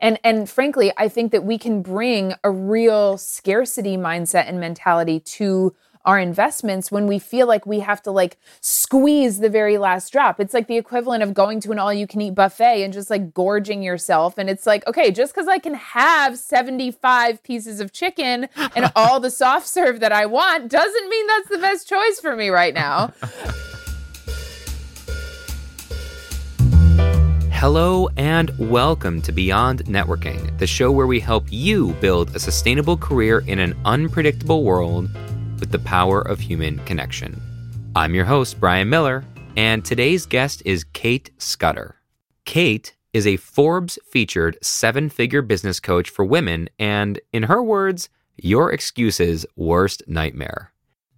And and frankly, I think that we can bring a real scarcity mindset and mentality to our investments when we feel like we have to like squeeze the very last drop. It's like the equivalent of going to an all you can eat buffet and just like gorging yourself. And it's like, okay, just because I can have 75 pieces of chicken and all the soft serve that I want doesn't mean that's the best choice for me right now. Hello and welcome to Beyond Networking, the show where we help you build a sustainable career in an unpredictable world with the power of human connection. I'm your host, Brian Miller, and today's guest is Kate Scudder. Kate is a Forbes featured seven figure business coach for women, and in her words, your excuse's worst nightmare.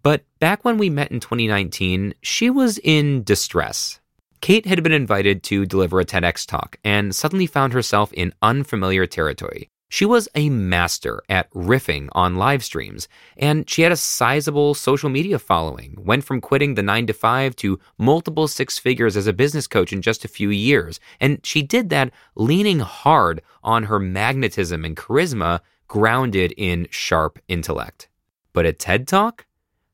But back when we met in 2019, she was in distress. Kate had been invited to deliver a TEDx talk and suddenly found herself in unfamiliar territory. She was a master at riffing on live streams, and she had a sizable social media following, went from quitting the 9 to 5 to multiple six figures as a business coach in just a few years. And she did that leaning hard on her magnetism and charisma grounded in sharp intellect. But a TED Talk?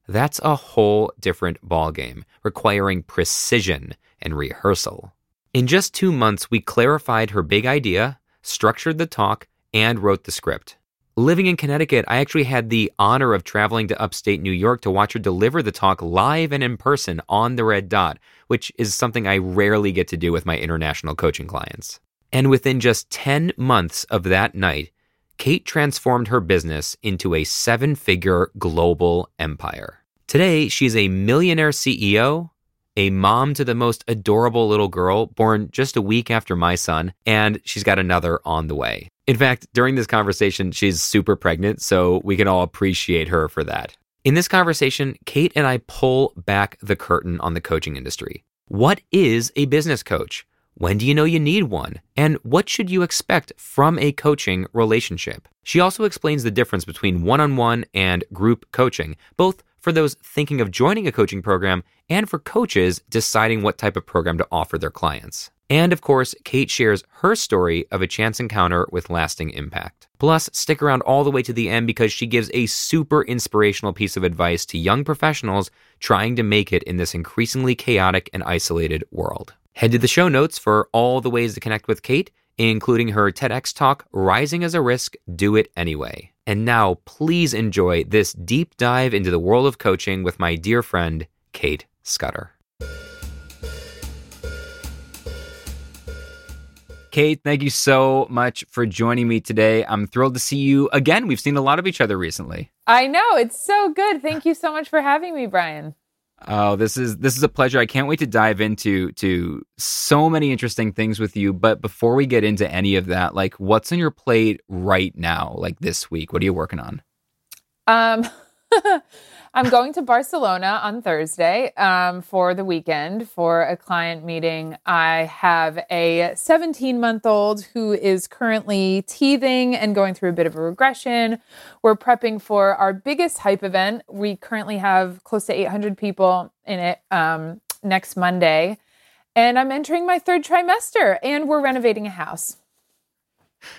That's a whole different ballgame, requiring precision and rehearsal. In just two months, we clarified her big idea, structured the talk, and wrote the script. Living in Connecticut, I actually had the honor of traveling to upstate New York to watch her deliver the talk live and in person on the red dot, which is something I rarely get to do with my international coaching clients. And within just 10 months of that night, Kate transformed her business into a seven figure global empire. Today, she's a millionaire CEO, a mom to the most adorable little girl born just a week after my son, and she's got another on the way. In fact, during this conversation, she's super pregnant, so we can all appreciate her for that. In this conversation, Kate and I pull back the curtain on the coaching industry. What is a business coach? When do you know you need one? And what should you expect from a coaching relationship? She also explains the difference between one on one and group coaching, both for those thinking of joining a coaching program and for coaches deciding what type of program to offer their clients. And of course, Kate shares her story of a chance encounter with lasting impact. Plus, stick around all the way to the end because she gives a super inspirational piece of advice to young professionals trying to make it in this increasingly chaotic and isolated world. Head to the show notes for all the ways to connect with Kate, including her TEDx talk, Rising as a Risk, Do It Anyway. And now, please enjoy this deep dive into the world of coaching with my dear friend, Kate Scudder. Kate, thank you so much for joining me today. I'm thrilled to see you again. We've seen a lot of each other recently. I know. It's so good. Thank you so much for having me, Brian. Oh, this is this is a pleasure. I can't wait to dive into to so many interesting things with you. But before we get into any of that, like what's on your plate right now, like this week? What are you working on? Um I'm going to Barcelona on Thursday um, for the weekend for a client meeting. I have a 17 month old who is currently teething and going through a bit of a regression. We're prepping for our biggest hype event. We currently have close to 800 people in it um, next Monday. And I'm entering my third trimester, and we're renovating a house.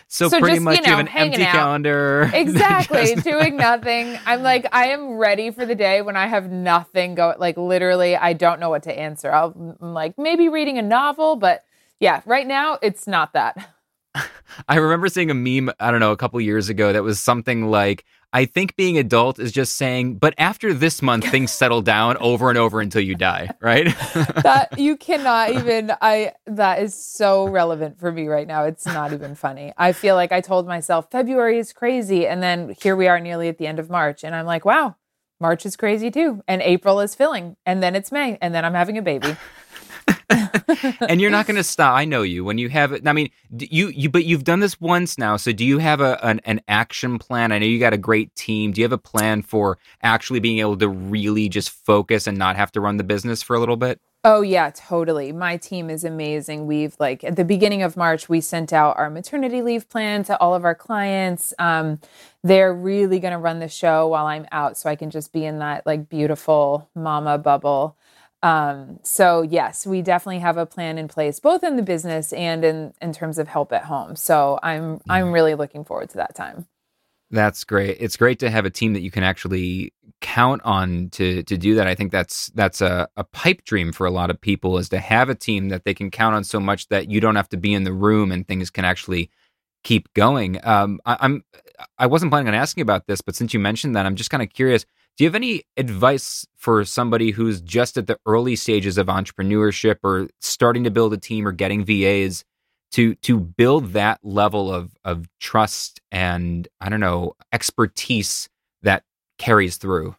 So, so pretty just, much you, know, you have an empty out. calendar. Exactly, doing nothing. I'm like, I am ready for the day when I have nothing going. Like literally, I don't know what to answer. I'll, I'm like maybe reading a novel, but yeah, right now it's not that. I remember seeing a meme, I don't know, a couple years ago that was something like, I think being adult is just saying, but after this month, things settle down over and over until you die, right? that you cannot even, I, that is so relevant for me right now. It's not even funny. I feel like I told myself February is crazy. And then here we are nearly at the end of March. And I'm like, wow, March is crazy too. And April is filling. And then it's May. And then I'm having a baby. and you're not going to stop. I know you. When you have it, I mean, you you but you've done this once now. So do you have a an, an action plan? I know you got a great team. Do you have a plan for actually being able to really just focus and not have to run the business for a little bit? Oh yeah, totally. My team is amazing. We've like at the beginning of March, we sent out our maternity leave plan to all of our clients. Um, they're really going to run the show while I'm out, so I can just be in that like beautiful mama bubble. Um, so yes, we definitely have a plan in place, both in the business and in in terms of help at home. So I'm I'm mm-hmm. really looking forward to that time. That's great. It's great to have a team that you can actually count on to to do that. I think that's that's a, a pipe dream for a lot of people is to have a team that they can count on so much that you don't have to be in the room and things can actually keep going. Um, I, I'm I wasn't planning on asking about this, but since you mentioned that, I'm just kind of curious do you have any advice for somebody who's just at the early stages of entrepreneurship or starting to build a team or getting VAs to to build that level of of trust and I don't know expertise that carries through?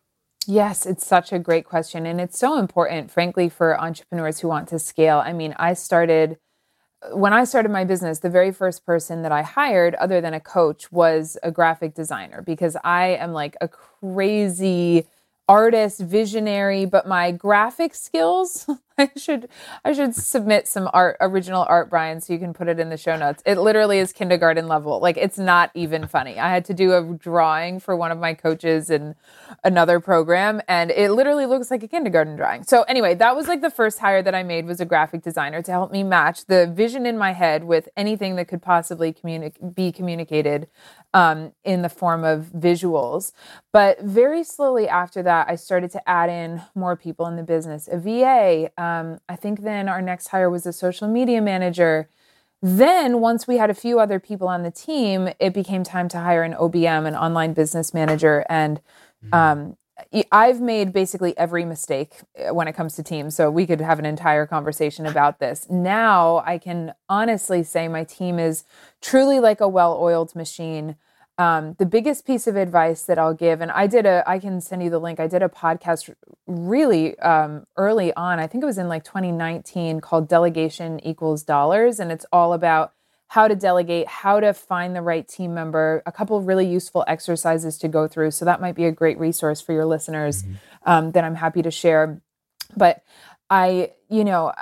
Yes, it's such a great question and it's so important frankly for entrepreneurs who want to scale. I mean, I started when I started my business, the very first person that I hired, other than a coach, was a graphic designer because I am like a crazy artist, visionary, but my graphic skills, I should I should submit some art original art Brian so you can put it in the show notes. It literally is kindergarten level. Like it's not even funny. I had to do a drawing for one of my coaches in another program and it literally looks like a kindergarten drawing. So anyway, that was like the first hire that I made was a graphic designer to help me match the vision in my head with anything that could possibly be communicated um, in the form of visuals. But very slowly after that, I started to add in more people in the business. A VA, um, I think then our next hire was a social media manager. Then, once we had a few other people on the team, it became time to hire an OBM, an online business manager. And mm-hmm. um, I've made basically every mistake uh, when it comes to teams. So we could have an entire conversation about this. Now I can honestly say my team is truly like a well oiled machine. Um, the biggest piece of advice that I'll give, and I did a, I can send you the link. I did a podcast really um, early on. I think it was in like 2019 called Delegation Equals Dollars. And it's all about how to delegate, how to find the right team member, a couple of really useful exercises to go through. So that might be a great resource for your listeners mm-hmm. um, that I'm happy to share. But I, you know,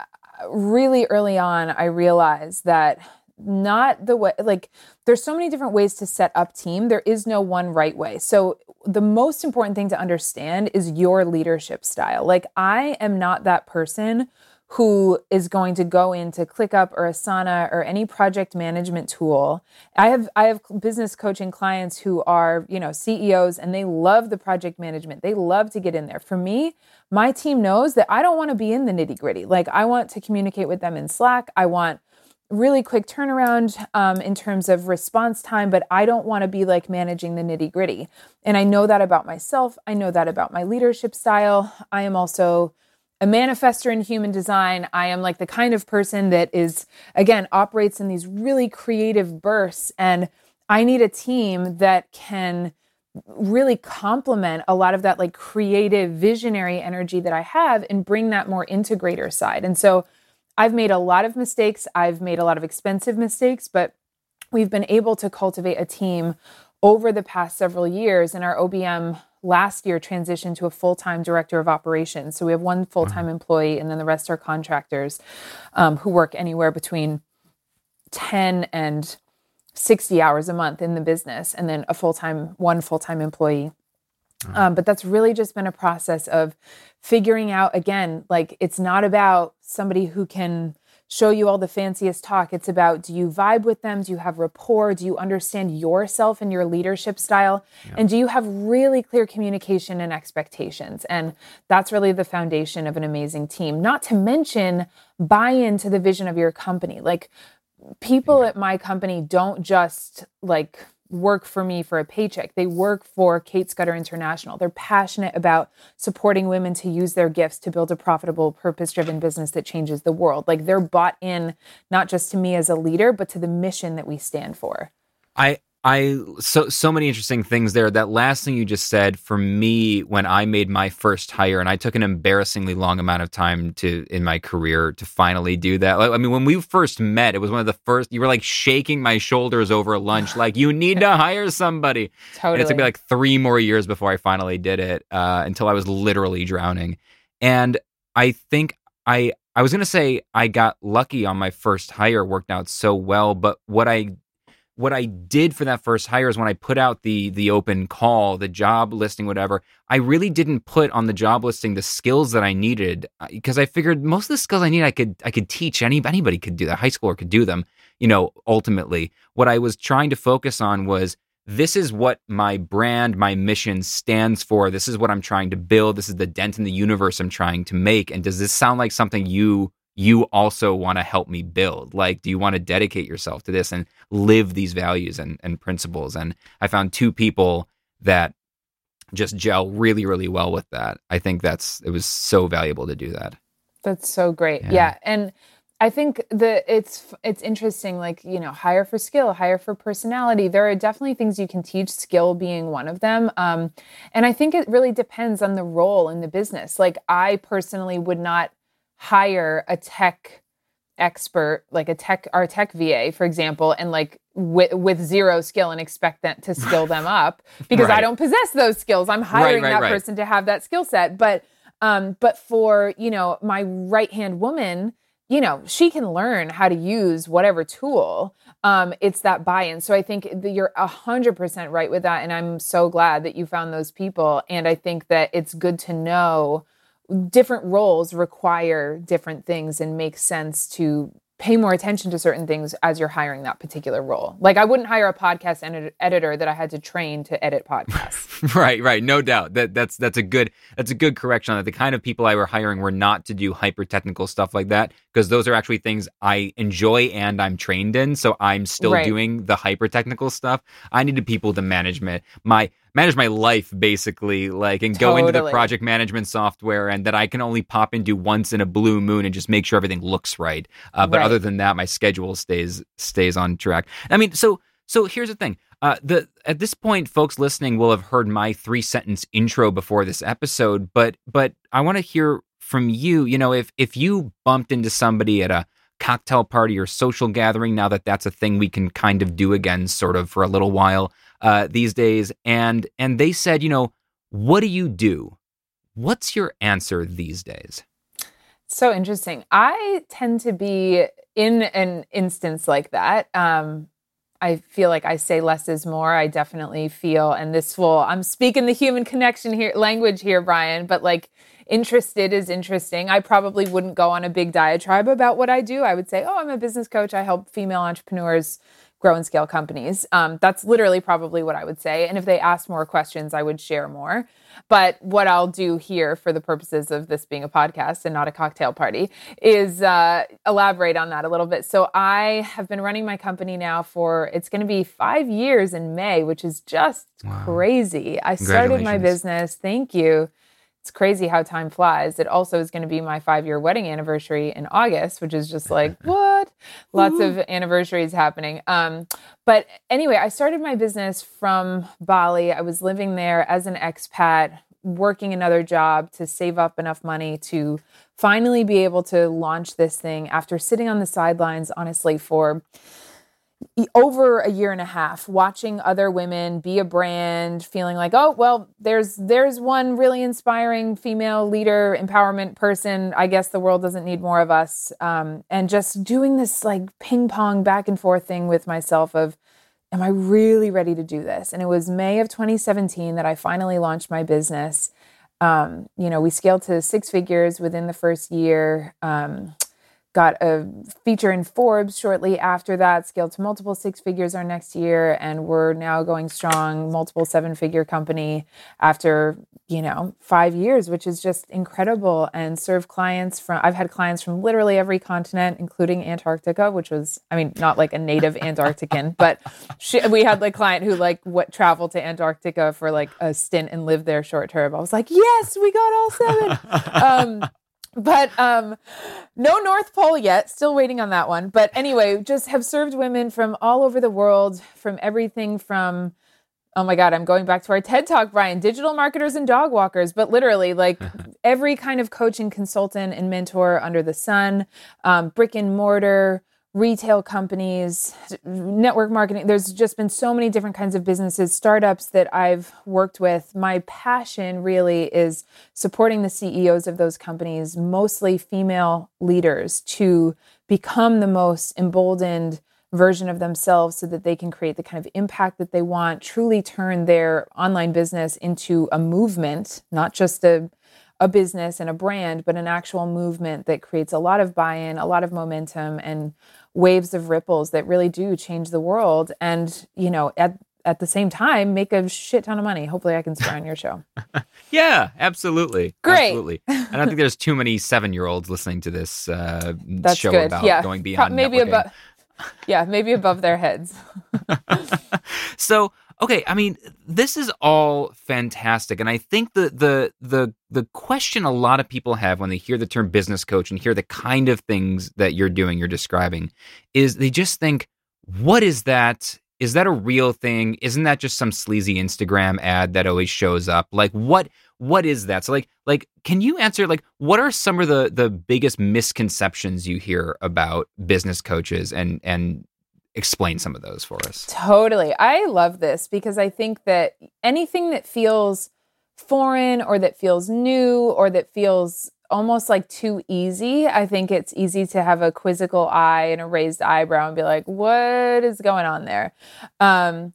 really early on, I realized that not the way like there's so many different ways to set up team there is no one right way so the most important thing to understand is your leadership style like i am not that person who is going to go into ClickUp or Asana or any project management tool. I have I have business coaching clients who are, you know, CEOs and they love the project management. They love to get in there. For me, my team knows that I don't want to be in the nitty-gritty. Like I want to communicate with them in Slack. I want really quick turnaround um, in terms of response time, but I don't want to be like managing the nitty gritty. And I know that about myself. I know that about my leadership style. I am also a manifestor in human design. I am like the kind of person that is, again, operates in these really creative bursts. And I need a team that can really complement a lot of that like creative visionary energy that I have and bring that more integrator side. And so I've made a lot of mistakes. I've made a lot of expensive mistakes, but we've been able to cultivate a team over the past several years. And our OBM last year transitioned to a full time director of operations. So we have one full time mm-hmm. employee, and then the rest are contractors um, who work anywhere between 10 and 60 hours a month in the business, and then a full time, one full time employee. Mm-hmm. Um, but that's really just been a process of figuring out again, like it's not about somebody who can show you all the fanciest talk. It's about do you vibe with them? Do you have rapport? Do you understand yourself and your leadership style? Yeah. And do you have really clear communication and expectations? And that's really the foundation of an amazing team. Not to mention buy into the vision of your company. Like people yeah. at my company don't just like work for me for a paycheck. They work for Kate Scudder International. They're passionate about supporting women to use their gifts to build a profitable, purpose driven business that changes the world. Like they're bought in not just to me as a leader, but to the mission that we stand for. I I so so many interesting things there. That last thing you just said for me when I made my first hire, and I took an embarrassingly long amount of time to in my career to finally do that. Like, I mean, when we first met, it was one of the first. You were like shaking my shoulders over lunch, like you need to hire somebody. Totally. And it took me like three more years before I finally did it, uh, until I was literally drowning. And I think I I was gonna say I got lucky on my first hire, worked out so well, but what I what I did for that first hire is when I put out the the open call, the job listing, whatever, I really didn't put on the job listing the skills that I needed because uh, I figured most of the skills I need I could I could teach. Any anybody could do that. High schooler could do them. You know, ultimately, what I was trying to focus on was this is what my brand, my mission stands for. This is what I'm trying to build. This is the dent in the universe I'm trying to make. And does this sound like something you you also want to help me build? Like, do you want to dedicate yourself to this and live these values and, and principles? And I found two people that just gel really, really well with that. I think that's it was so valuable to do that. That's so great. Yeah. yeah. And I think that it's it's interesting like, you know, hire for skill, hire for personality. There are definitely things you can teach, skill being one of them. Um, and I think it really depends on the role in the business. Like I personally would not hire a tech expert like a tech our tech VA for example and like with with zero skill and expect that to skill them up because right. I don't possess those skills. I'm hiring right, right, that person to have that skill set. But um but for you know my right hand woman you know she can learn how to use whatever tool um it's that buy-in. So I think you're a hundred percent right with that and I'm so glad that you found those people and I think that it's good to know different roles require different things and make sense to pay more attention to certain things as you're hiring that particular role. Like I wouldn't hire a podcast ed- editor that I had to train to edit podcasts. right, right, no doubt. That that's that's a good that's a good correction on that. The kind of people I were hiring were not to do hyper technical stuff like that because those are actually things I enjoy and I'm trained in. So I'm still right. doing the hyper technical stuff. I needed people to management my manage my life basically like and totally. go into the project management software and that I can only pop into once in a blue moon and just make sure everything looks right. Uh, but right. other than that, my schedule stays stays on track. I mean, so so here's the thing. Uh, the at this point, folks listening will have heard my three sentence intro before this episode, but but I want to hear from you. You know, if if you bumped into somebody at a cocktail party or social gathering, now that that's a thing we can kind of do again, sort of for a little while, uh, these days, and and they said, you know, what do you do? What's your answer these days? So interesting. I tend to be in an instance like that. Um, I feel like I say less is more. I definitely feel, and this will, I'm speaking the human connection here, language here, Brian, but like interested is interesting. I probably wouldn't go on a big diatribe about what I do. I would say, oh, I'm a business coach. I help female entrepreneurs grow and scale companies. Um, that's literally probably what I would say. And if they asked more questions, I would share more. But what I'll do here, for the purposes of this being a podcast and not a cocktail party, is uh, elaborate on that a little bit. So I have been running my company now for it's going to be five years in May, which is just wow. crazy. I started my business. Thank you it's crazy how time flies. It also is going to be my five year wedding anniversary in August, which is just like, what? Lots of anniversaries happening. Um, but anyway, I started my business from Bali. I was living there as an expat, working another job to save up enough money to finally be able to launch this thing after sitting on the sidelines, honestly, for over a year and a half watching other women be a brand feeling like oh well there's there's one really inspiring female leader empowerment person. I guess the world doesn't need more of us. Um, and just doing this like ping pong back and forth thing with myself of am i really ready to do this? And it was may of 2017 that i finally launched my business. Um, you know we scaled to six figures within the first year. Um, got a feature in Forbes shortly after that, scaled to multiple six figures our next year, and we're now going strong, multiple seven figure company after, you know, five years, which is just incredible. And serve clients from, I've had clients from literally every continent, including Antarctica, which was, I mean, not like a native Antarctican, but she, we had like client who like what traveled to Antarctica for like a stint and lived there short term. I was like, yes, we got all seven. Um, but um, no North Pole yet. Still waiting on that one. But anyway, just have served women from all over the world, from everything from oh my god, I'm going back to our TED talk, Brian. Digital marketers and dog walkers, but literally like every kind of coaching consultant and mentor under the sun, um, brick and mortar retail companies, network marketing. There's just been so many different kinds of businesses, startups that I've worked with. My passion really is supporting the CEOs of those companies, mostly female leaders, to become the most emboldened version of themselves so that they can create the kind of impact that they want, truly turn their online business into a movement, not just a a business and a brand, but an actual movement that creates a lot of buy-in, a lot of momentum and waves of ripples that really do change the world and, you know, at at the same time make a shit ton of money. Hopefully I can star on your show. yeah, absolutely. Great. Absolutely. I don't think there's too many seven year olds listening to this uh, That's show good. about yeah. going beyond. Pro- maybe networking. above yeah, maybe above their heads. so okay i mean this is all fantastic and i think the the the the question a lot of people have when they hear the term business coach and hear the kind of things that you're doing you're describing is they just think what is that? Is that a real thing? Isn't that just some sleazy instagram ad that always shows up? Like what what is that? So like like can you answer like what are some of the the biggest misconceptions you hear about business coaches and and explain some of those for us. Totally. I love this because I think that anything that feels foreign or that feels new or that feels almost like too easy, I think it's easy to have a quizzical eye and a raised eyebrow and be like, what is going on there? Um,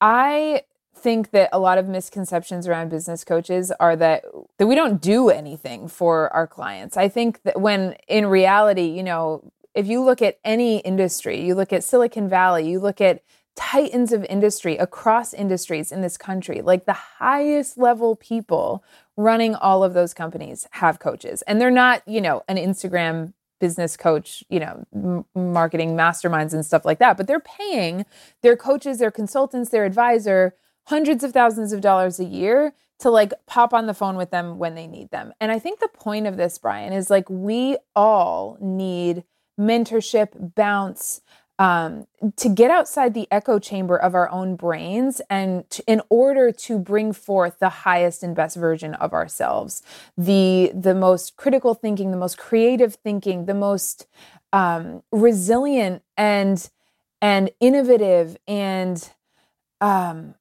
I think that a lot of misconceptions around business coaches are that that we don't do anything for our clients. I think that when in reality, you know, if you look at any industry, you look at Silicon Valley, you look at titans of industry across industries in this country, like the highest level people running all of those companies have coaches. And they're not, you know, an Instagram business coach, you know, m- marketing masterminds and stuff like that, but they're paying their coaches, their consultants, their advisor hundreds of thousands of dollars a year to like pop on the phone with them when they need them. And I think the point of this, Brian, is like we all need mentorship, bounce, um, to get outside the echo chamber of our own brains and in order to bring forth the highest and best version of ourselves. The the most critical thinking the most creative thinking the most um, resilient and and innovative and um,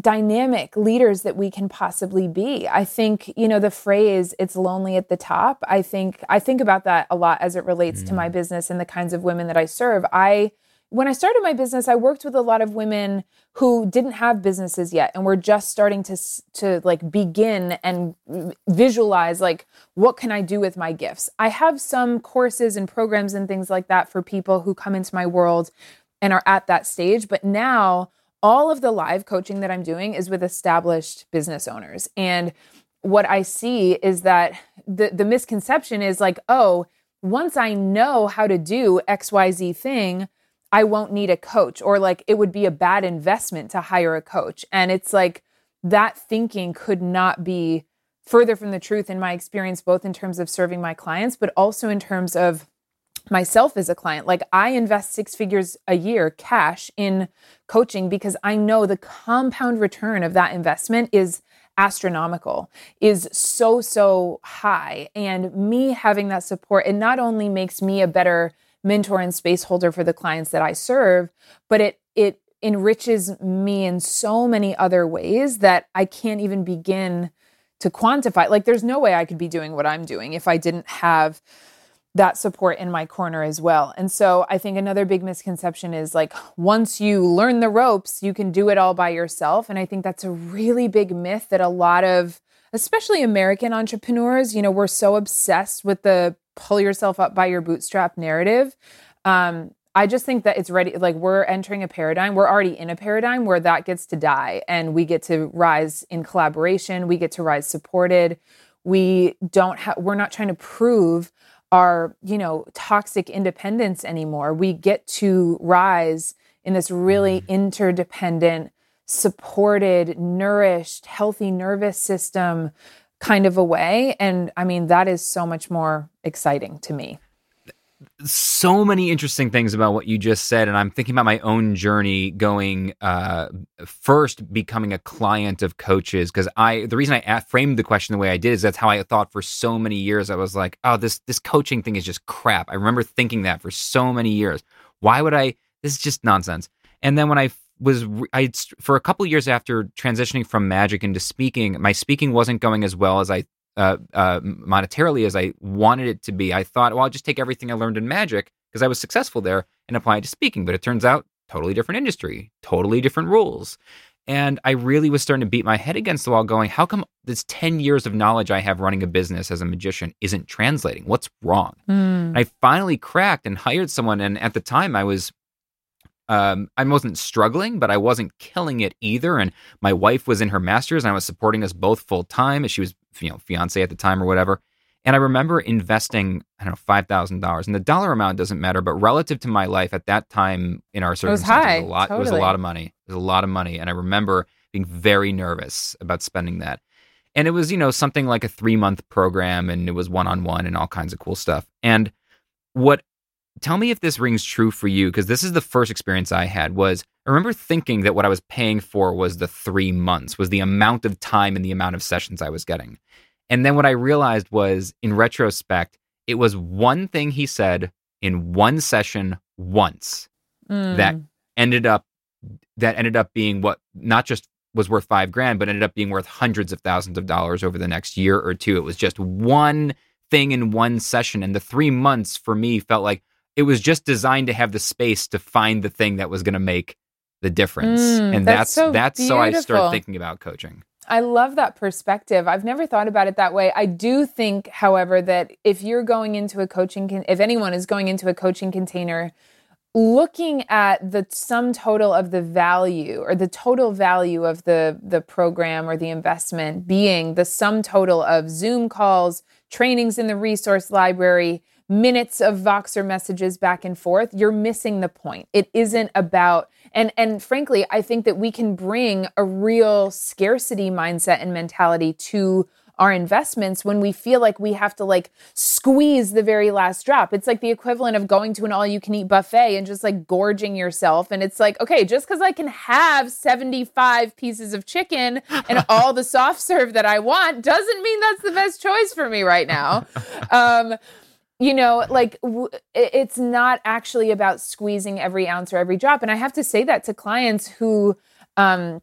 dynamic leaders that we can possibly be. I think, you know, the phrase it's lonely at the top, I think I think about that a lot as it relates mm. to my mm. business and the kinds of women that I serve. I when I started my business, I worked with a lot of women who didn't have businesses yet and were just starting to to like begin and visualize like what can I do with my gifts. I have some courses and programs and things like that for people who come into my world and are at that stage, but now all of the live coaching that I'm doing is with established business owners. And what I see is that the, the misconception is like, oh, once I know how to do XYZ thing, I won't need a coach, or like it would be a bad investment to hire a coach. And it's like that thinking could not be further from the truth in my experience, both in terms of serving my clients, but also in terms of myself as a client. Like I invest six figures a year cash in coaching because I know the compound return of that investment is astronomical, is so, so high. And me having that support, it not only makes me a better mentor and space holder for the clients that I serve, but it, it, enriches me in so many other ways that I can't even begin to quantify. Like, there's no way I could be doing what I'm doing if I didn't have that support in my corner as well. And so I think another big misconception is like once you learn the ropes, you can do it all by yourself. And I think that's a really big myth that a lot of, especially American entrepreneurs, you know, we're so obsessed with the pull yourself up by your bootstrap narrative. Um, I just think that it's ready. Like we're entering a paradigm. We're already in a paradigm where that gets to die and we get to rise in collaboration. We get to rise supported. We don't have, we're not trying to prove our, you know, toxic independence anymore. We get to rise in this really mm. interdependent, supported, nourished, healthy nervous system kind of a way. And I mean, that is so much more exciting to me so many interesting things about what you just said and i'm thinking about my own journey going uh, first becoming a client of coaches because i the reason i framed the question the way i did is that's how i thought for so many years. I was like oh this this coaching thing is just crap. I remember thinking that for so many years. Why would i this is just nonsense. And then when i was i for a couple years after transitioning from magic into speaking my speaking wasn't going as well as i uh, uh, monetarily as I wanted it to be. I thought, well, I'll just take everything I learned in magic because I was successful there and apply it to speaking. But it turns out totally different industry, totally different rules. And I really was starting to beat my head against the wall, going, how come this 10 years of knowledge I have running a business as a magician isn't translating? What's wrong? Mm. I finally cracked and hired someone. And at the time, I was um, I wasn't struggling, but I wasn't killing it either. And my wife was in her master's, and I was supporting us both full time. As she was, you know, fiance at the time or whatever. And I remember investing, I don't know, five thousand dollars, and the dollar amount doesn't matter, but relative to my life at that time in our circumstances, it was high. a lot. Totally. It was a lot of money. It was a lot of money, and I remember being very nervous about spending that. And it was, you know, something like a three month program, and it was one on one and all kinds of cool stuff. And what tell me if this rings true for you because this is the first experience i had was i remember thinking that what i was paying for was the three months was the amount of time and the amount of sessions i was getting and then what i realized was in retrospect it was one thing he said in one session once Mm. that ended up that ended up being what not just was worth five grand but ended up being worth hundreds of thousands of dollars over the next year or two it was just one thing in one session and the three months for me felt like it was just designed to have the space to find the thing that was going to make the difference Mm, and that's that's so that's so i started thinking about coaching I love that perspective. I've never thought about it that way. I do think, however, that if you're going into a coaching, con- if anyone is going into a coaching container, looking at the sum total of the value or the total value of the the program or the investment being the sum total of Zoom calls, trainings in the resource library, minutes of Voxer messages back and forth, you're missing the point. It isn't about and and frankly, I think that we can bring a real scarcity mindset and mentality to our investments when we feel like we have to like squeeze the very last drop. It's like the equivalent of going to an all you can eat buffet and just like gorging yourself. And it's like, okay, just because I can have 75 pieces of chicken and all the soft serve that I want doesn't mean that's the best choice for me right now. Um, you know, like w- it's not actually about squeezing every ounce or every drop. And I have to say that to clients who, um,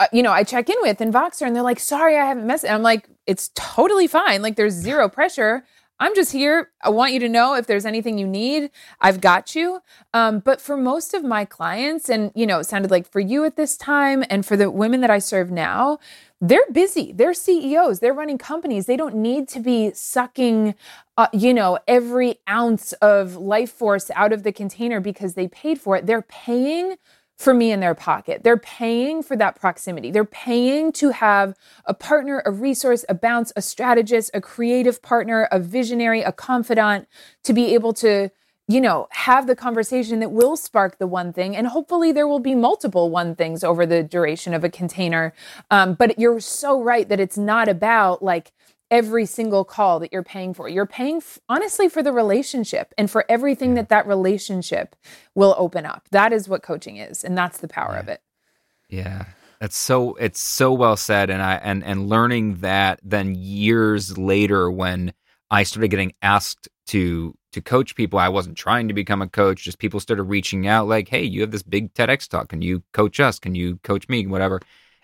uh, you know, I check in with in Voxer and they're like, sorry, I haven't messaged. I'm like, it's totally fine. Like, there's zero pressure. I'm just here. I want you to know if there's anything you need, I've got you. Um, but for most of my clients, and, you know, it sounded like for you at this time and for the women that I serve now, they're busy. They're CEOs. They're running companies. They don't need to be sucking, uh, you know, every ounce of life force out of the container because they paid for it. They're paying for me in their pocket. They're paying for that proximity. They're paying to have a partner, a resource, a bounce, a strategist, a creative partner, a visionary, a confidant to be able to, you know, have the conversation that will spark the one thing. And hopefully there will be multiple one things over the duration of a container. Um, but you're so right that it's not about like, every single call that you're paying for. You're paying f- honestly for the relationship and for everything that that relationship will open up. That is what coaching is, and that's the power of it. Yeah. That's so it's so well said and I and and learning that then years later when I started getting asked to to coach people, I wasn't trying to become a coach, just people started reaching out like, "Hey, you have this big TEDx talk, can you coach us? Can you coach me?" whatever.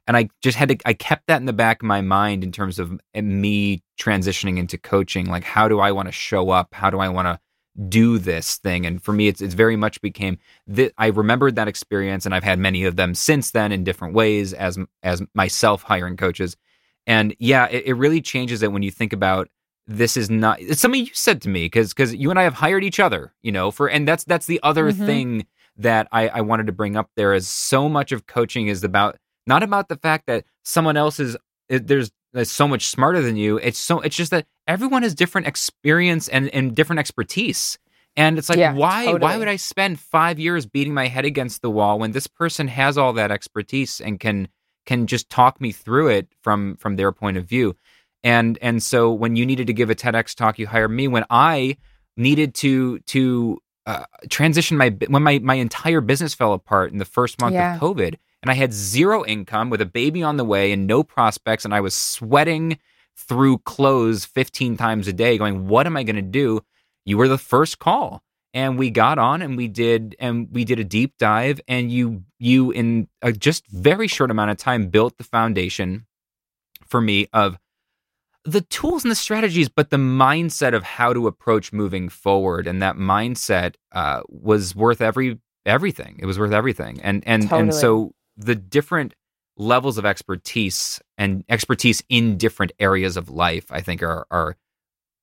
And I just had to I kept that in the back of my mind in terms of me transitioning into coaching, like how do I want to show up? How do I want to do this thing and for me it's it's very much became that I remembered that experience and I've had many of them since then in different ways as as myself hiring coaches and yeah it, it really changes it when you think about this is not it's something you said to me because because you and I have hired each other you know for and that's that's the other Mhm. thing that I, I wanted to bring up there is so much of coaching is about not about the fact that someone else is there's that's so much smarter than you. It's so it's just that everyone has different experience and, and different expertise. And it's like Yeah, why why would I spend five years beating my head against the wall when this person has all that expertise and can can just talk me through it from from their point of view. And and so when you needed to give a TEDx talk, you hired me. When I needed to to uh, transition my when my my entire business fell apart in the first month Yeah. of COVID, and I had zero income with a baby on the way and no prospects, and I was sweating through clothes 15 times a day, going, "What am I going to do?" You were the first call, and we got on and we did and we did a deep dive, and you you in a just very short amount of time built the foundation for me of the tools and the strategies, but the mindset of how to approach moving forward, and that mindset uh, was worth every everything. It was worth everything, and and Totally. and so the different levels of expertise and expertise in different areas of life, I think, are are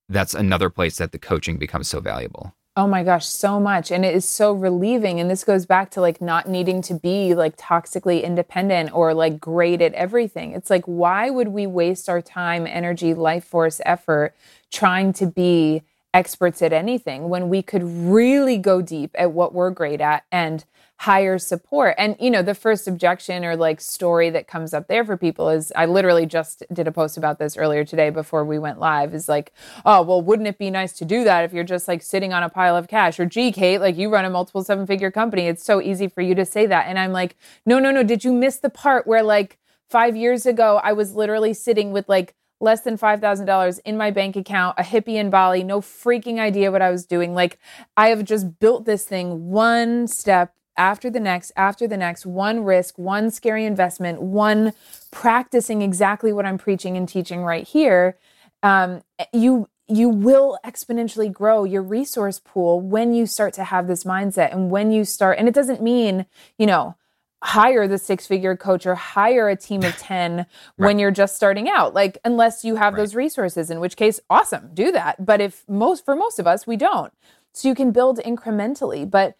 that's another place that the coaching becomes so valuable. Oh my gosh, so much. And it is so relieving. And this goes back to like not needing to be like toxically independent or like great at everything. It's like, why would we waste our time, energy, life force, effort trying to be experts at anything when we could really go deep at what we're great at and hire support. And you know, the first objection or like story that comes up there for people is I literally just did a post about this earlier today before we went live is like, oh, well, wouldn't it be nice to do that if you're just like sitting on a pile of cash? Or gee, Kate, like you run a multiple seven figure company. It's so easy for you to say that. And I'm like, no, no, no. Did you miss the part where like five years ago I was literally sitting with like less than $5,000 in my bank account, a hippie in Bali, no freaking idea what I was doing. Like, I have just built this thing one step after the next, after the next, one risk, one scary investment, one practicing exactly what I'm preaching and teaching right here. Um, you you will exponentially grow your resource pool when you start to have this mindset and when you start and it doesn't mean you know hire the six figure coach or hire a team of 10 right. when you're just starting out like unless you have right. those resources in which case awesome do that but if most for most of us we don't so you can build incrementally but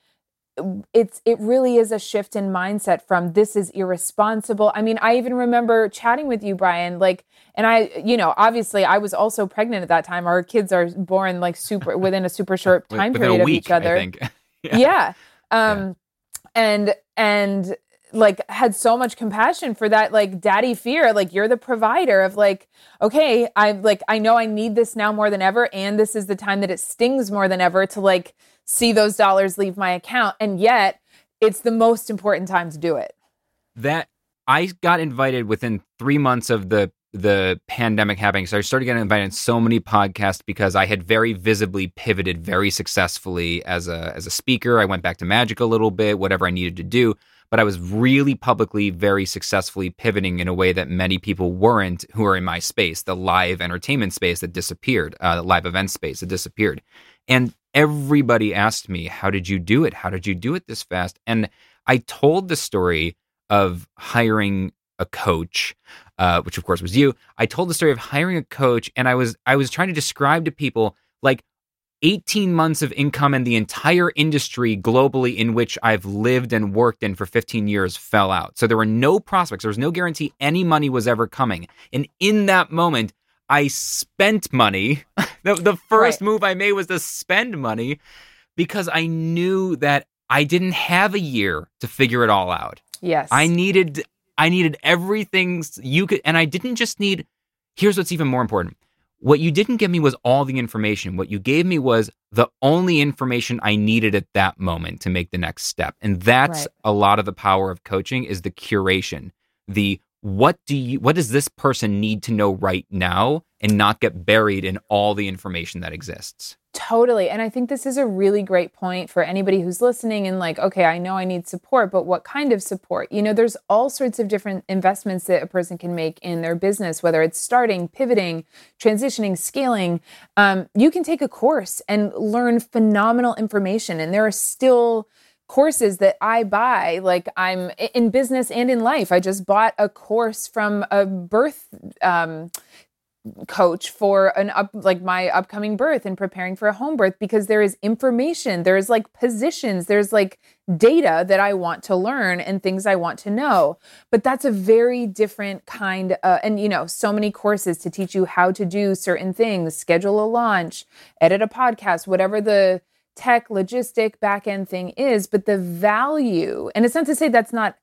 it's it really is a shift in mindset from this is irresponsible. I mean, I even remember chatting with you, Brian, like and I, you know, obviously I was also pregnant at that time. Our kids are born like super within a super short time period week, of each other. yeah. yeah. Um yeah. and and like had so much compassion for that like daddy fear like you're the provider of like okay i like i know i need this now more than ever and this is the time that it stings more than ever to like see those dollars leave my account and yet it's the most important time to do it that i got invited within three months of the the pandemic happening so i started getting invited in so many podcasts because i had very visibly pivoted very successfully as a as a speaker i went back to magic a little bit whatever i needed to do but I was really publicly very successfully pivoting in a way that many people weren't who are in my space, the live entertainment space that disappeared, uh, the live event space that disappeared. And everybody asked me, How did you do it? How did you do it this fast? And I told the story of hiring a coach, uh, which of course was you. I told the story of hiring a coach, and I was I was trying to describe to people like 18 months of income and the entire industry globally in which I've lived and worked in for 15 years fell out. So there were no prospects. There was no guarantee any money was ever coming. And in that moment, I spent money. the, the first right. move I made was to spend money because I knew that I didn't have a year to figure it all out. Yes. I needed I needed everything you could and I didn't just need here's what's even more important. What you didn't give me was all the information. What you gave me was the only information I needed at that moment to make the next step. And that's right. a lot of the power of coaching is the curation. The what do you what does this person need to know right now and not get buried in all the information that exists? Totally. And I think this is a really great point for anybody who's listening and like, okay, I know I need support, but what kind of support? You know, there's all sorts of different investments that a person can make in their business, whether it's starting, pivoting, transitioning, scaling. Um, you can take a course and learn phenomenal information. And there are still courses that I buy. Like I'm in business and in life. I just bought a course from a birth um, coach for an up like my upcoming birth and preparing for a home birth because there is information there's like positions there's like data that i want to learn and things i want to know but that's a very different kind uh, and you know so many courses to teach you how to do certain things schedule a launch edit a podcast whatever the tech logistic back end thing is but the value and it's not to say that's not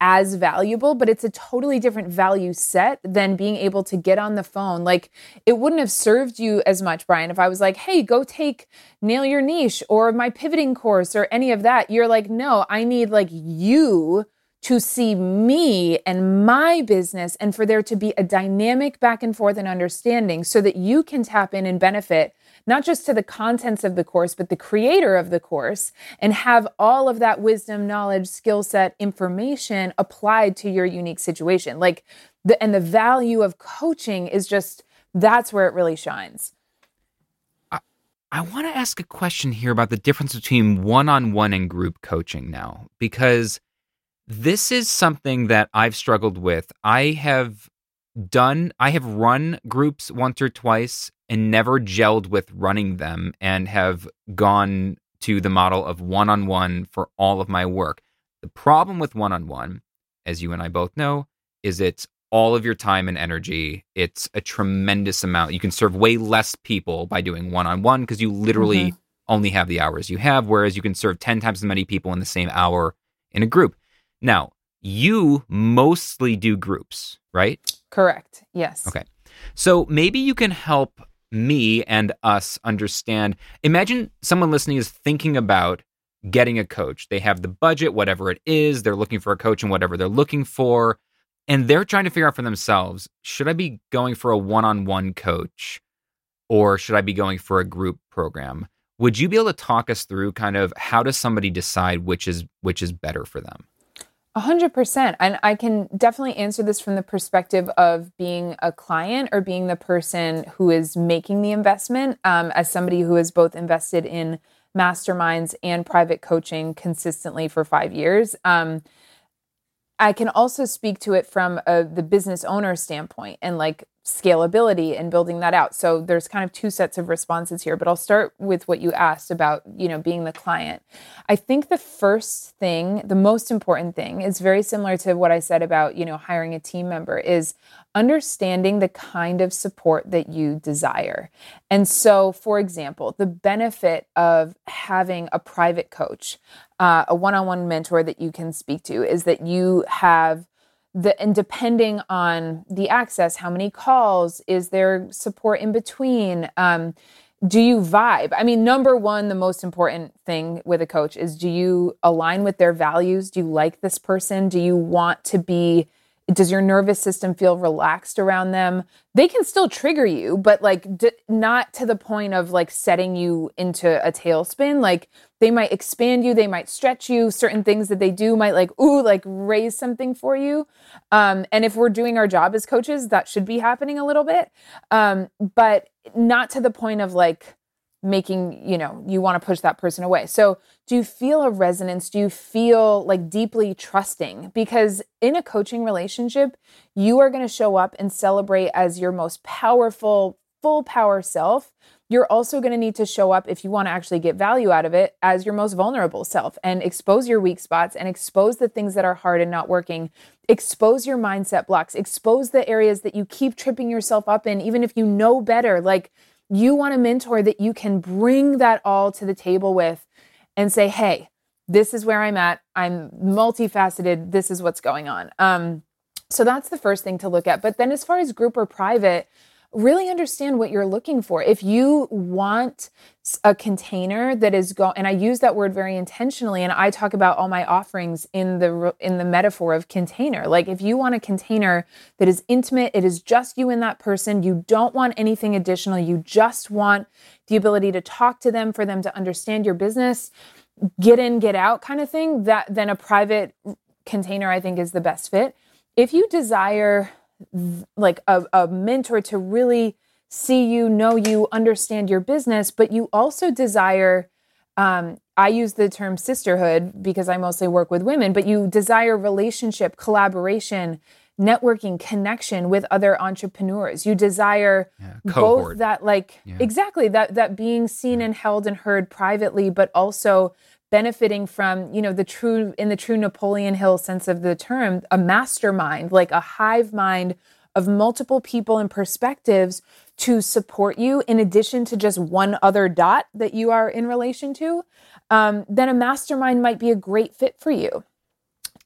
as valuable, but it's a totally different value set than being able to get on the phone. Like it wouldn't have served you as much, Brian, if I was like, hey, go take Nail Your Niche or my pivoting course or any of that. You're like, no, I need like you to see me and my business and for there to be a dynamic back and forth and understanding so that you can tap in and benefit not just to the contents of the course, but the creator of the course, and have all of that wisdom, knowledge, skill set, information applied to your unique situation. Like the and the value of coaching is just that's where it really shines. I want to ask a question here about the difference between one on one and group coaching now, because this is something that I've struggled with. I have done, I have run groups once or twice and never gelled with running them and have gone to the model of one on one for all of my work. The problem with one on one, as you and I both know, is it's all of your time and energy. It's a tremendous amount. You can serve way less people by doing one on one because you literally mm-hmm. only have the hours you have, whereas you can serve 10 times as many people in the same hour in a group. Now, you mostly do groups, right? Correct. Yes. Okay. So maybe you can help me and us understand. Imagine someone listening is thinking about getting a coach. They have the budget, whatever it is, they're looking for a coach and whatever they're looking for and they're trying to figure out for themselves should I be going for a one on one coach or should I be going for a group program? Would you be able to talk us through kind of how does somebody decide which is which is better for them? A hundred percent. And I can definitely answer this from the perspective of being a client or being the person who is making the investment. Um, as somebody who has both invested in masterminds and private coaching consistently for five years. Um, I can also speak to it from a, the business owner standpoint and like scalability and building that out. So there's kind of two sets of responses here, but I'll start with what you asked about, you know, being the client. I think the first thing, the most important thing is very similar to what I said about, you know, hiring a team member is understanding the kind of support that you desire. And so, for example, the benefit of having a private coach, uh, a one on one mentor that you can speak to, is that you have the and depending on the access, how many calls, is there support in between? Um, do you vibe? I mean, number one, the most important thing with a coach is do you align with their values? Do you like this person? Do you want to be does your nervous system feel relaxed around them? They can still trigger you but like d- not to the point of like setting you into a tailspin. Like they might expand you they might stretch you. Certain things that they do might like ooh like raise something for you. Um, and if we're doing our job as coaches that should be happening a little bit. Um, but not to the point of like making you know you want to push that person away. So do you feel a resonance? Do you feel like deeply trusting? Because in a coaching relationship you are going to show up and celebrate as your most powerful full power self. You're also going to need to show up if you want to actually get value out of it as your most vulnerable self and expose your weak spots and expose the things that are hard and not working. Expose your mindset blocks. Expose the areas that you keep tripping yourself up in even if you know better. Like you want a mentor that you can bring that all to the table with and say, hey, this is where I'm at. I'm multifaceted. This is what's going on. Um, so that's the first thing to look at. But then, as far as group or private, really understand what you're looking for. If you want a container that is going and I use that word very intentionally and I talk about all my offerings in the in the metaphor of container. Like if you want a container that is intimate, it is just you and that person, you don't want anything additional, you just want the ability to talk to them for them to understand your business, get in, get out kind of thing, that then a private container I think is the best fit. If you desire like a, a mentor to really see you, know you, understand your business, but you also desire. Um, I use the term sisterhood because I mostly work with women, but you desire relationship, collaboration, networking, connection with other entrepreneurs. You desire yeah, both that, like yeah. exactly that that being seen and held and heard privately, but also benefiting from you know the true in the true napoleon hill sense of the term a mastermind like a hive mind of multiple people and perspectives to support you in addition to just one other dot that you are in relation to um, then a mastermind might be a great fit for you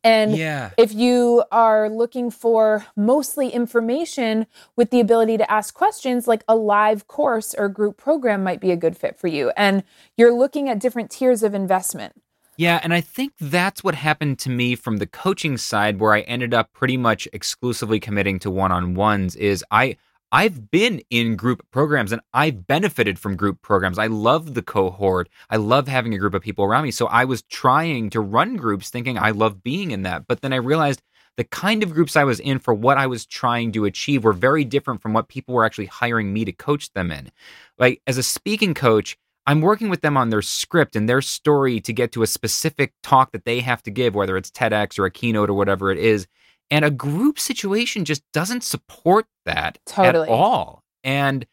and yeah. if you are looking for mostly information with the ability to ask questions, like a live course or group program might be a good fit for you. And you're looking at different tiers of investment. Yeah, and I think that's what happened to me from the coaching side where I ended up pretty much exclusively committing to one-on-ones is I I've been in group programs and I've benefited from group programs. I love the cohort. I love having a group of people around me. So I was trying to run groups thinking I love being in that. But then I realized the kind of groups I was in for what I was trying to achieve were very different from what people were actually hiring me to coach them in. Like as a speaking coach, I'm working with them on their script and their story to get to a specific talk that they have to give, whether it's TEDx or a keynote or whatever it is. And a group situation just doesn't support that totally. at all. And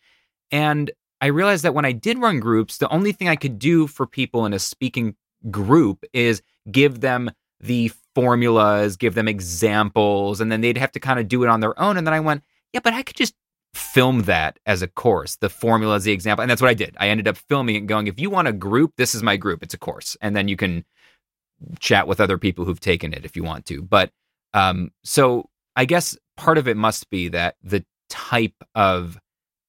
and I realized that when I did run groups, the only thing I could do for people in a speaking group is give them the formulas, give them examples, and then they'd have to kind of do it on their own. And then I went, yeah, but I could just film that as a course, the formula as the example. And that's what I did. I ended up filming it going, if you want a group, this is my group. It's a course. And then you can chat with other people who've taken it if you want to. But um, so I guess part of it must be that the type of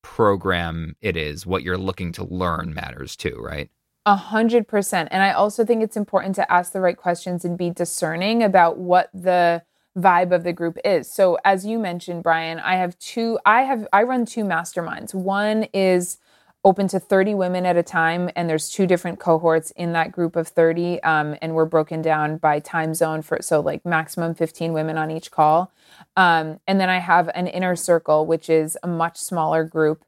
program it is, what you're looking to learn matters too, right? A hundred percent. And I also think it's important to ask the right questions and be discerning about what the vibe of the group is. So as you mentioned, Brian, I have two, I have, I run two masterminds. One is open to 30 women at a time and there's two different cohorts in that group of 30 um, and we're broken down by time zone for so like maximum 15 women on each call. Um, and then i have an inner circle which is a much smaller group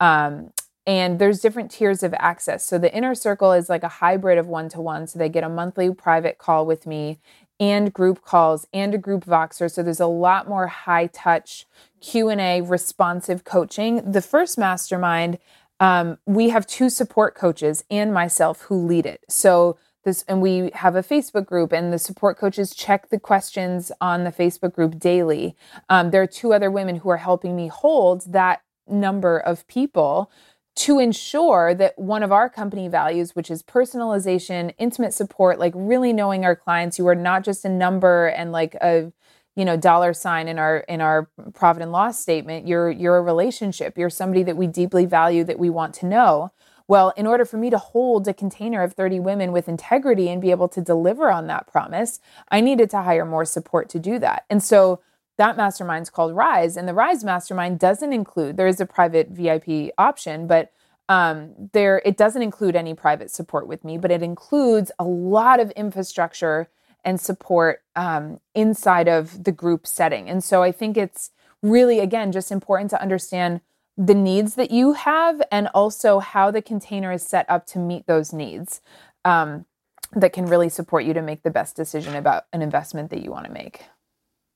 um, and there's different tiers of access. So the inner circle is like a hybrid of one-to-one so they get a monthly private call with me and group calls and a group voxer. So there's a lot more high touch q&a responsive coaching. The first mastermind um, we have two support coaches and myself who lead it. So this, and we have a Facebook group, and the support coaches check the questions on the Facebook group daily. Um, there are two other women who are helping me hold that number of people to ensure that one of our company values, which is personalization, intimate support, like really knowing our clients, you are not just a number and like a you know dollar sign in our in our profit and loss statement you're you're a relationship. You're somebody that we deeply value that we want to know. Well in order for me to hold a container of 30 women with integrity and be able to deliver on that promise i needed to hire more support to do that. And so that mastermind's called rise and the rise mastermind doesn't include there is a private vip option but um, there it doesn't include any private support with me but it includes a lot of infrastructure and support um, inside of the group setting. And so I think it's really, again, just important to understand the needs that you have and also how the container is set up to meet those needs um, that can really support you to make the best decision about an investment that you want to make.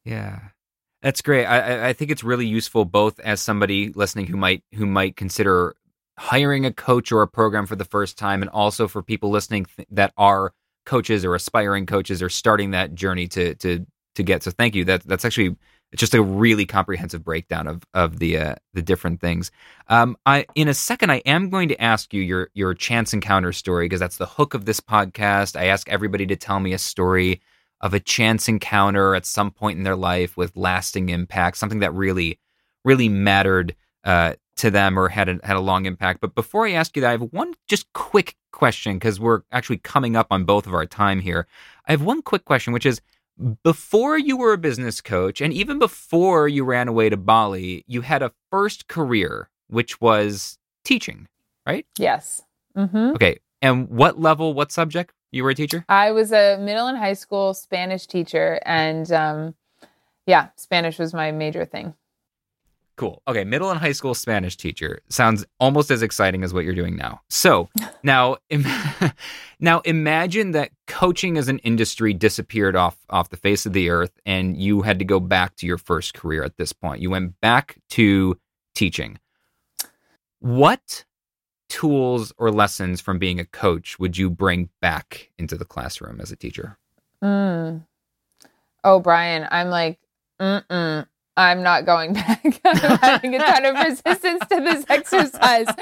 Yeah. That's great. I, I think it's really useful both as somebody listening who might who might consider hiring a coach or a program for the first time, and also for people listening th- that are coaches or aspiring coaches are starting that journey to to to get. So thank you. That that's actually it's just a really comprehensive breakdown of of the uh, the different things. Um, I in a second I am going to ask you your your chance encounter story because that's the hook of this podcast. I ask everybody to tell me a story of a chance encounter at some point in their life with lasting impact, something that really really mattered uh, to them or had a, had a long impact. But before I ask you that, I have one just quick question because we're actually coming up on both of our time here. I have one quick question, which is before you were a business coach and even before you ran away to Bali, you had a first career, which was teaching, right? Yes. Mm-hmm. Okay. And what level, what subject? You were a teacher? I was a middle and high school Spanish teacher. And um, yeah, Spanish was my major thing. Cool. Okay, middle and high school Spanish teacher sounds almost as exciting as what you're doing now. So now, Im- now imagine that coaching as an industry disappeared off off the face of the earth, and you had to go back to your first career at this point. You went back to teaching. What tools or lessons from being a coach would you bring back into the classroom as a teacher? Mm. Oh, Brian, I'm like, mm-mm. I'm not going back. I'm having a ton of resistance to this exercise. Um,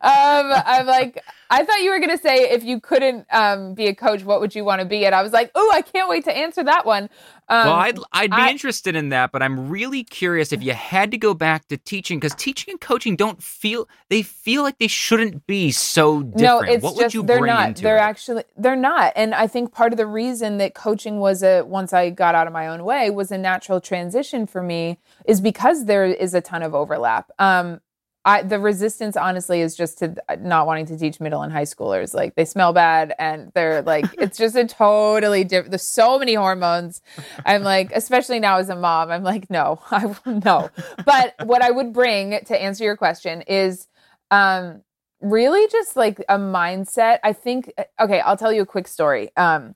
I'm like, I thought you were going to say if you couldn't um, be a coach, what would you want to be? And I was like, oh, I can't wait to answer that one. Um, well, I'd, I'd be I, interested in that, but I'm really curious if you had to go back to teaching because teaching and coaching don't feel they feel like they shouldn't be so different. No, it's what just, they're not. they're it? actually they're not, and I think part of the reason that coaching was a once I got out of my own way was a natural transition for me is because there is a ton of overlap. Um, I, the resistance honestly is just to not wanting to teach middle and high schoolers. Like they smell bad and they're like, it's just a totally different, there's so many hormones. I'm like, especially now as a mom, I'm like, no, I no. But what I would bring to answer your question is, um, really just like a mindset. I think, okay, I'll tell you a quick story. Um,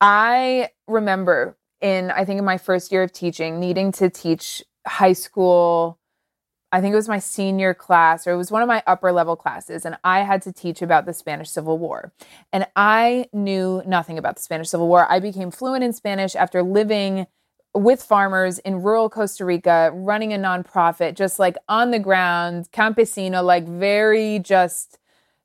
I remember in, I think in my first year of teaching, needing to teach high school I think it was my senior class or it was one of my upper level classes, and I had to teach about the Spanish Civil War. And I knew nothing about the Spanish Civil War. I became fluent in Spanish after living with farmers in rural Costa Rica, running a nonprofit, just like on the ground, campesino, like very just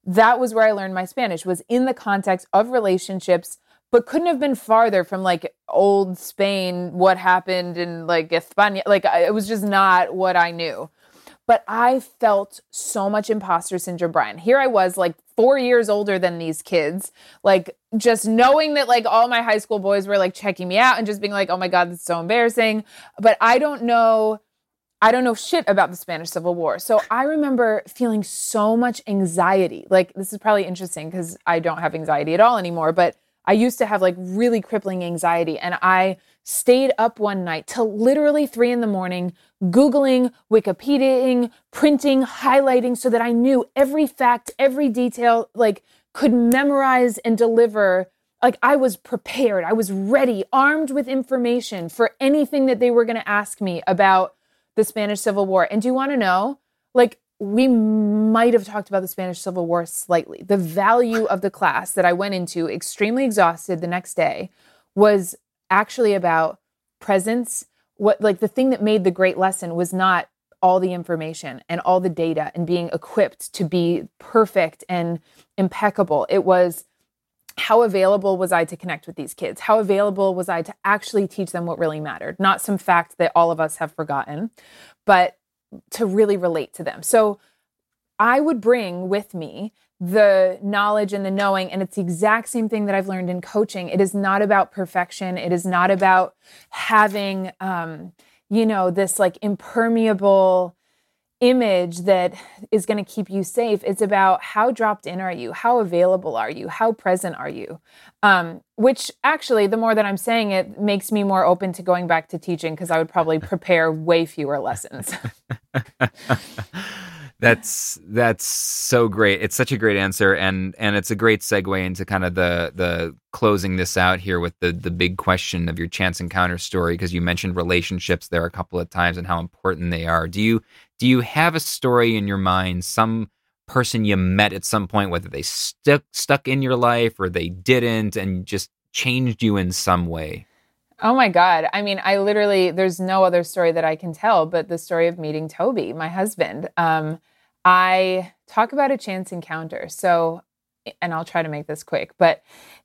that was where I learned my Spanish, was in the context of relationships but couldn't have been farther from like old Spain, what happened in like España. Like it was just not what I knew. But I felt so much imposter syndrome, Brian. Here I was, like four years older than these kids, like just knowing that like all my high school boys were like checking me out and just being like, oh my God, that's so embarrassing. But I don't know. I don't know shit about the Spanish Civil War. So I remember feeling so much anxiety. Like, this is probably interesting because I don't have anxiety at all anymore, but I used to have like really crippling anxiety. And I stayed up one night till literally three in the morning, Googling, Wikipediaing, printing, highlighting so that I knew every fact, every detail, like could memorize and deliver. Like I was prepared, I was ready, armed with information for anything that they were going to ask me about the Spanish Civil War. And do you want to know? Like, we might have talked about the Spanish Civil War slightly. The value of the class that I went into, extremely exhausted the next day, was actually about presence. What, like, the thing that made the great lesson was not all the information and all the data and being equipped to be perfect and impeccable. It was how available was I to connect with these kids? How available was I to actually teach them what really mattered? Not some fact that all of us have forgotten, but to really relate to them. So I would bring with me the knowledge and the knowing. And it's the exact same thing that I've learned in coaching. It is not about perfection, it is not about having, um, you know, this like impermeable image that is going to keep you safe. It's about how dropped in are you? How available are you? How present are you? Um, which actually, the more that I'm saying it, makes me more open to going back to teaching because I would probably prepare way fewer lessons. that's that's so great. It's such a great answer, and and it's a great segue into kind of the the closing this out here with the the big question of your chance encounter story because you mentioned relationships there a couple of times and how important they are. Do you do you have a story in your mind, some person you met at some point, whether they stuck stuck in your life or they didn't, and just changed you in some way? Oh my God. I mean, I literally, there's no other story that I can tell but the story of meeting Toby, my husband. Um, I talk about a chance encounter. So, and I'll try to make this quick, but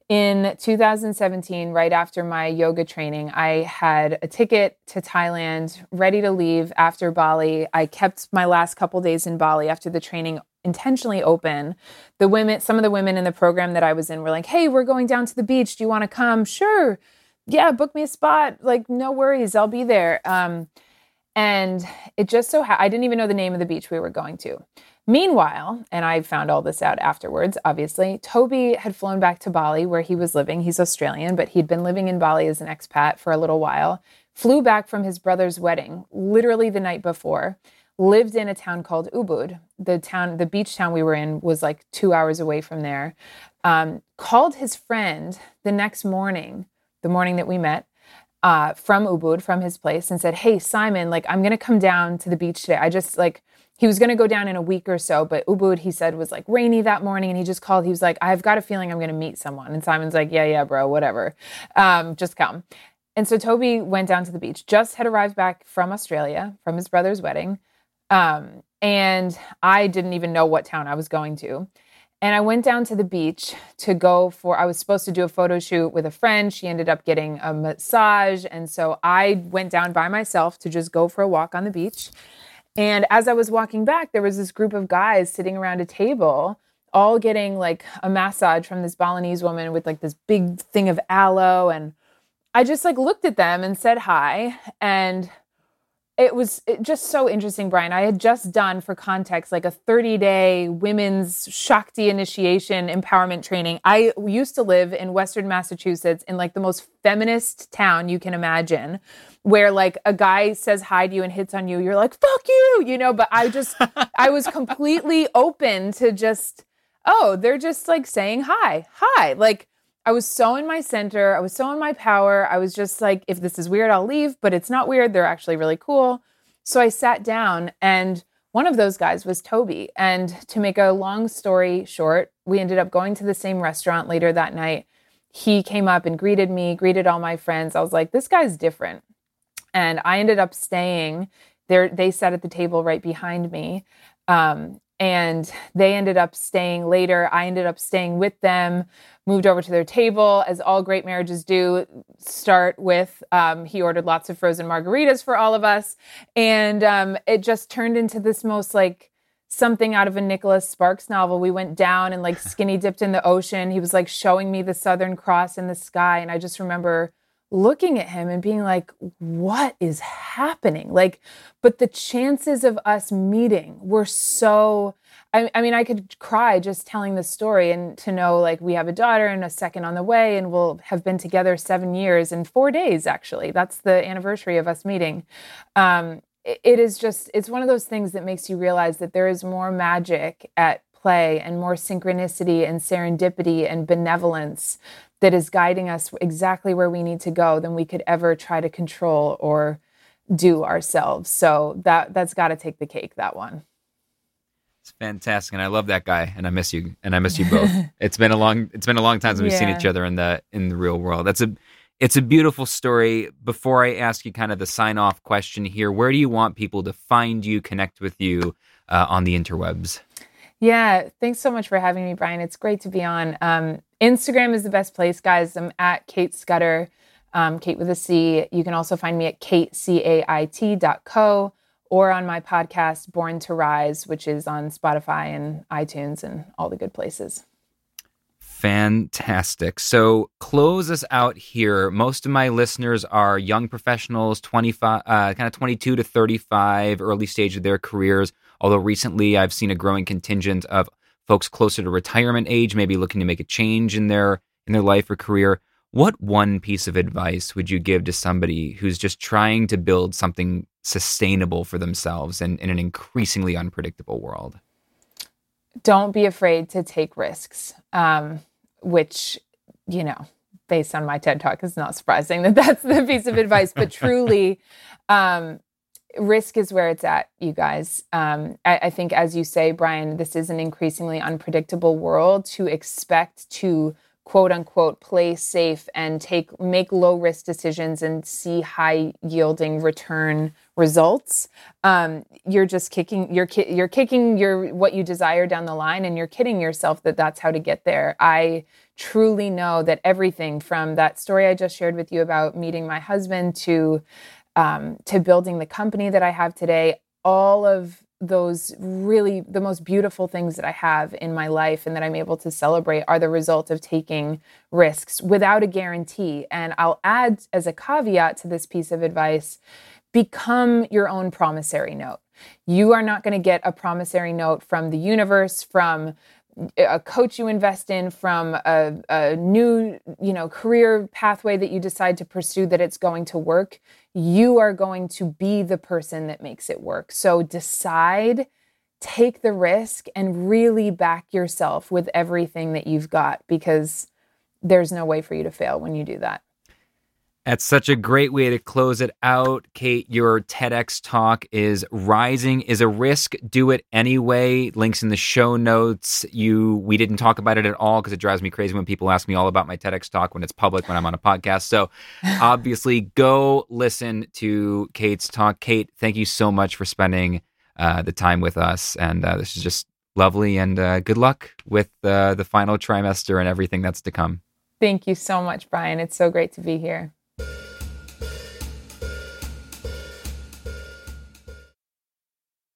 in 2017, right after my yoga training, I had a ticket to Thailand, ready to leave after Bali. I kept my last couple days in Bali after the training intentionally open. The women, some of the women in the program that I was in were like, "Hey, we're going down to the beach. Do you want to come?" Sure. Yeah, book me a spot. Like, no worries, I'll be there. Um, and it just so ha- I didn't even know the name of the beach we were going to. Meanwhile, and I found all this out afterwards, obviously, Toby had flown back to Bali where he was living. He's Australian, but he'd been living in Bali as an expat for a little while. Flew back from his brother's wedding literally the night before. Lived in a town called Ubud. The town, the beach town we were in was like two hours away from there. Um, called his friend the next morning, the morning that we met, uh, from Ubud, from his place, and said, Hey, Simon, like, I'm going to come down to the beach today. I just like, he was going to go down in a week or so, but Ubud, he said, was like rainy that morning. And he just called. He was like, I've got a feeling I'm going to meet someone. And Simon's like, Yeah, yeah, bro, whatever. Um, just come. And so Toby went down to the beach, just had arrived back from Australia from his brother's wedding. Um, and I didn't even know what town I was going to. And I went down to the beach to go for, I was supposed to do a photo shoot with a friend. She ended up getting a massage. And so I went down by myself to just go for a walk on the beach. And as I was walking back, there was this group of guys sitting around a table, all getting like a massage from this Balinese woman with like this big thing of aloe. And I just like looked at them and said hi. And it was just so interesting, Brian. I had just done, for context, like a 30 day women's Shakti initiation empowerment training. I used to live in Western Massachusetts in like the most feminist town you can imagine, where like a guy says hi to you and hits on you. You're like, fuck you, you know, but I just, I was completely open to just, oh, they're just like saying hi, hi. Like, I was so in my center. I was so in my power. I was just like, if this is weird, I'll leave, but it's not weird. They're actually really cool. So I sat down, and one of those guys was Toby. And to make a long story short, we ended up going to the same restaurant later that night. He came up and greeted me, greeted all my friends. I was like, this guy's different. And I ended up staying there. They sat at the table right behind me. Um, and they ended up staying later. I ended up staying with them, moved over to their table, as all great marriages do. Start with um, he ordered lots of frozen margaritas for all of us, and um, it just turned into this most like something out of a Nicholas Sparks novel. We went down and like skinny dipped in the ocean. He was like showing me the Southern Cross in the sky, and I just remember looking at him and being like, what is happening? Like, but the chances of us meeting were so. I, I, mean, I could cry just telling the story and to know like we have a daughter and a second on the way, and we'll have been together seven years and four days, actually. That's the anniversary of us meeting. Um, it, it is just, it's one of those things that makes you realize that there is more magic at play and more synchronicity and serendipity and benevolence that is guiding us exactly where we need to go than we could ever try to control or do ourselves. So that that's got to take the cake that one. It's fantastic and I love that guy and I miss you and I miss you both. it's been a long it's been a long time since we've seen each other in the in the real world. That's a it's a beautiful story. Before I ask you kind of the sign off question here, where do you want people to find you, connect with you uh, on the interwebs? Yeah, thanks so much for having me, Brian. It's great to be on. Um, Instagram is the best place, guys. I'm at Cait Scudder, um, Cait with a C. You can also find me at katecait.co or on my podcast, Born to Rise, which is on Spotify and iTunes and all the good places. Fantastic. So, close us out here. Most of my listeners are young professionals, 25, uh, kind of 22 to 35, early stage of their careers Although recently I've seen a growing contingent of folks closer to retirement age, maybe looking to make a change in their in their life or career. What one piece of advice would you give to somebody who's just trying to build something sustainable for themselves in, in an increasingly unpredictable world? Don't be afraid to take risks, um, which, you know, based on my TED talk, is not surprising that that's the piece of advice, but truly, um, risk is where it's at, you guys. Um, I, I, think, as you say, Brian, this is an increasingly unpredictable world. To expect to quote unquote play safe and take make low risk decisions and see high yielding return results, um, you're just kicking you're ki- you're kicking your what you desire down the line, and you're kidding yourself that that's how to get there. I truly know that everything from that story I just shared with you about meeting my husband to um, to building the company that I have today, all of those really the most beautiful things that I have in my life and that I'm able to celebrate are the result of taking risks without a guarantee. And I'll add as a caveat to this piece of advice become your own promissory note. You are not going to get a promissory note from the universe, from a coach you invest in from a, a, new you know career pathway that you decide to pursue that it's going to work you are going to be the person that makes it work. So decide take the risk and really back yourself with everything that you've got because there's no way for you to fail when you do that that's such a great way to close it out. Cait, your TEDx talk is Rising is a Risk, Do It Anyway. Links in the show notes. You we didn't talk about it at all because it drives me crazy when people ask me all about my TEDx talk when it's public when I'm on a podcast. So obviously go listen to Cait's talk. Cait, thank you so much for spending uh, the time with us. And uh, this is just lovely and uh, good luck with uh, the final trimester and everything that's to come. Thank you so much, Brian. It's so great to be here.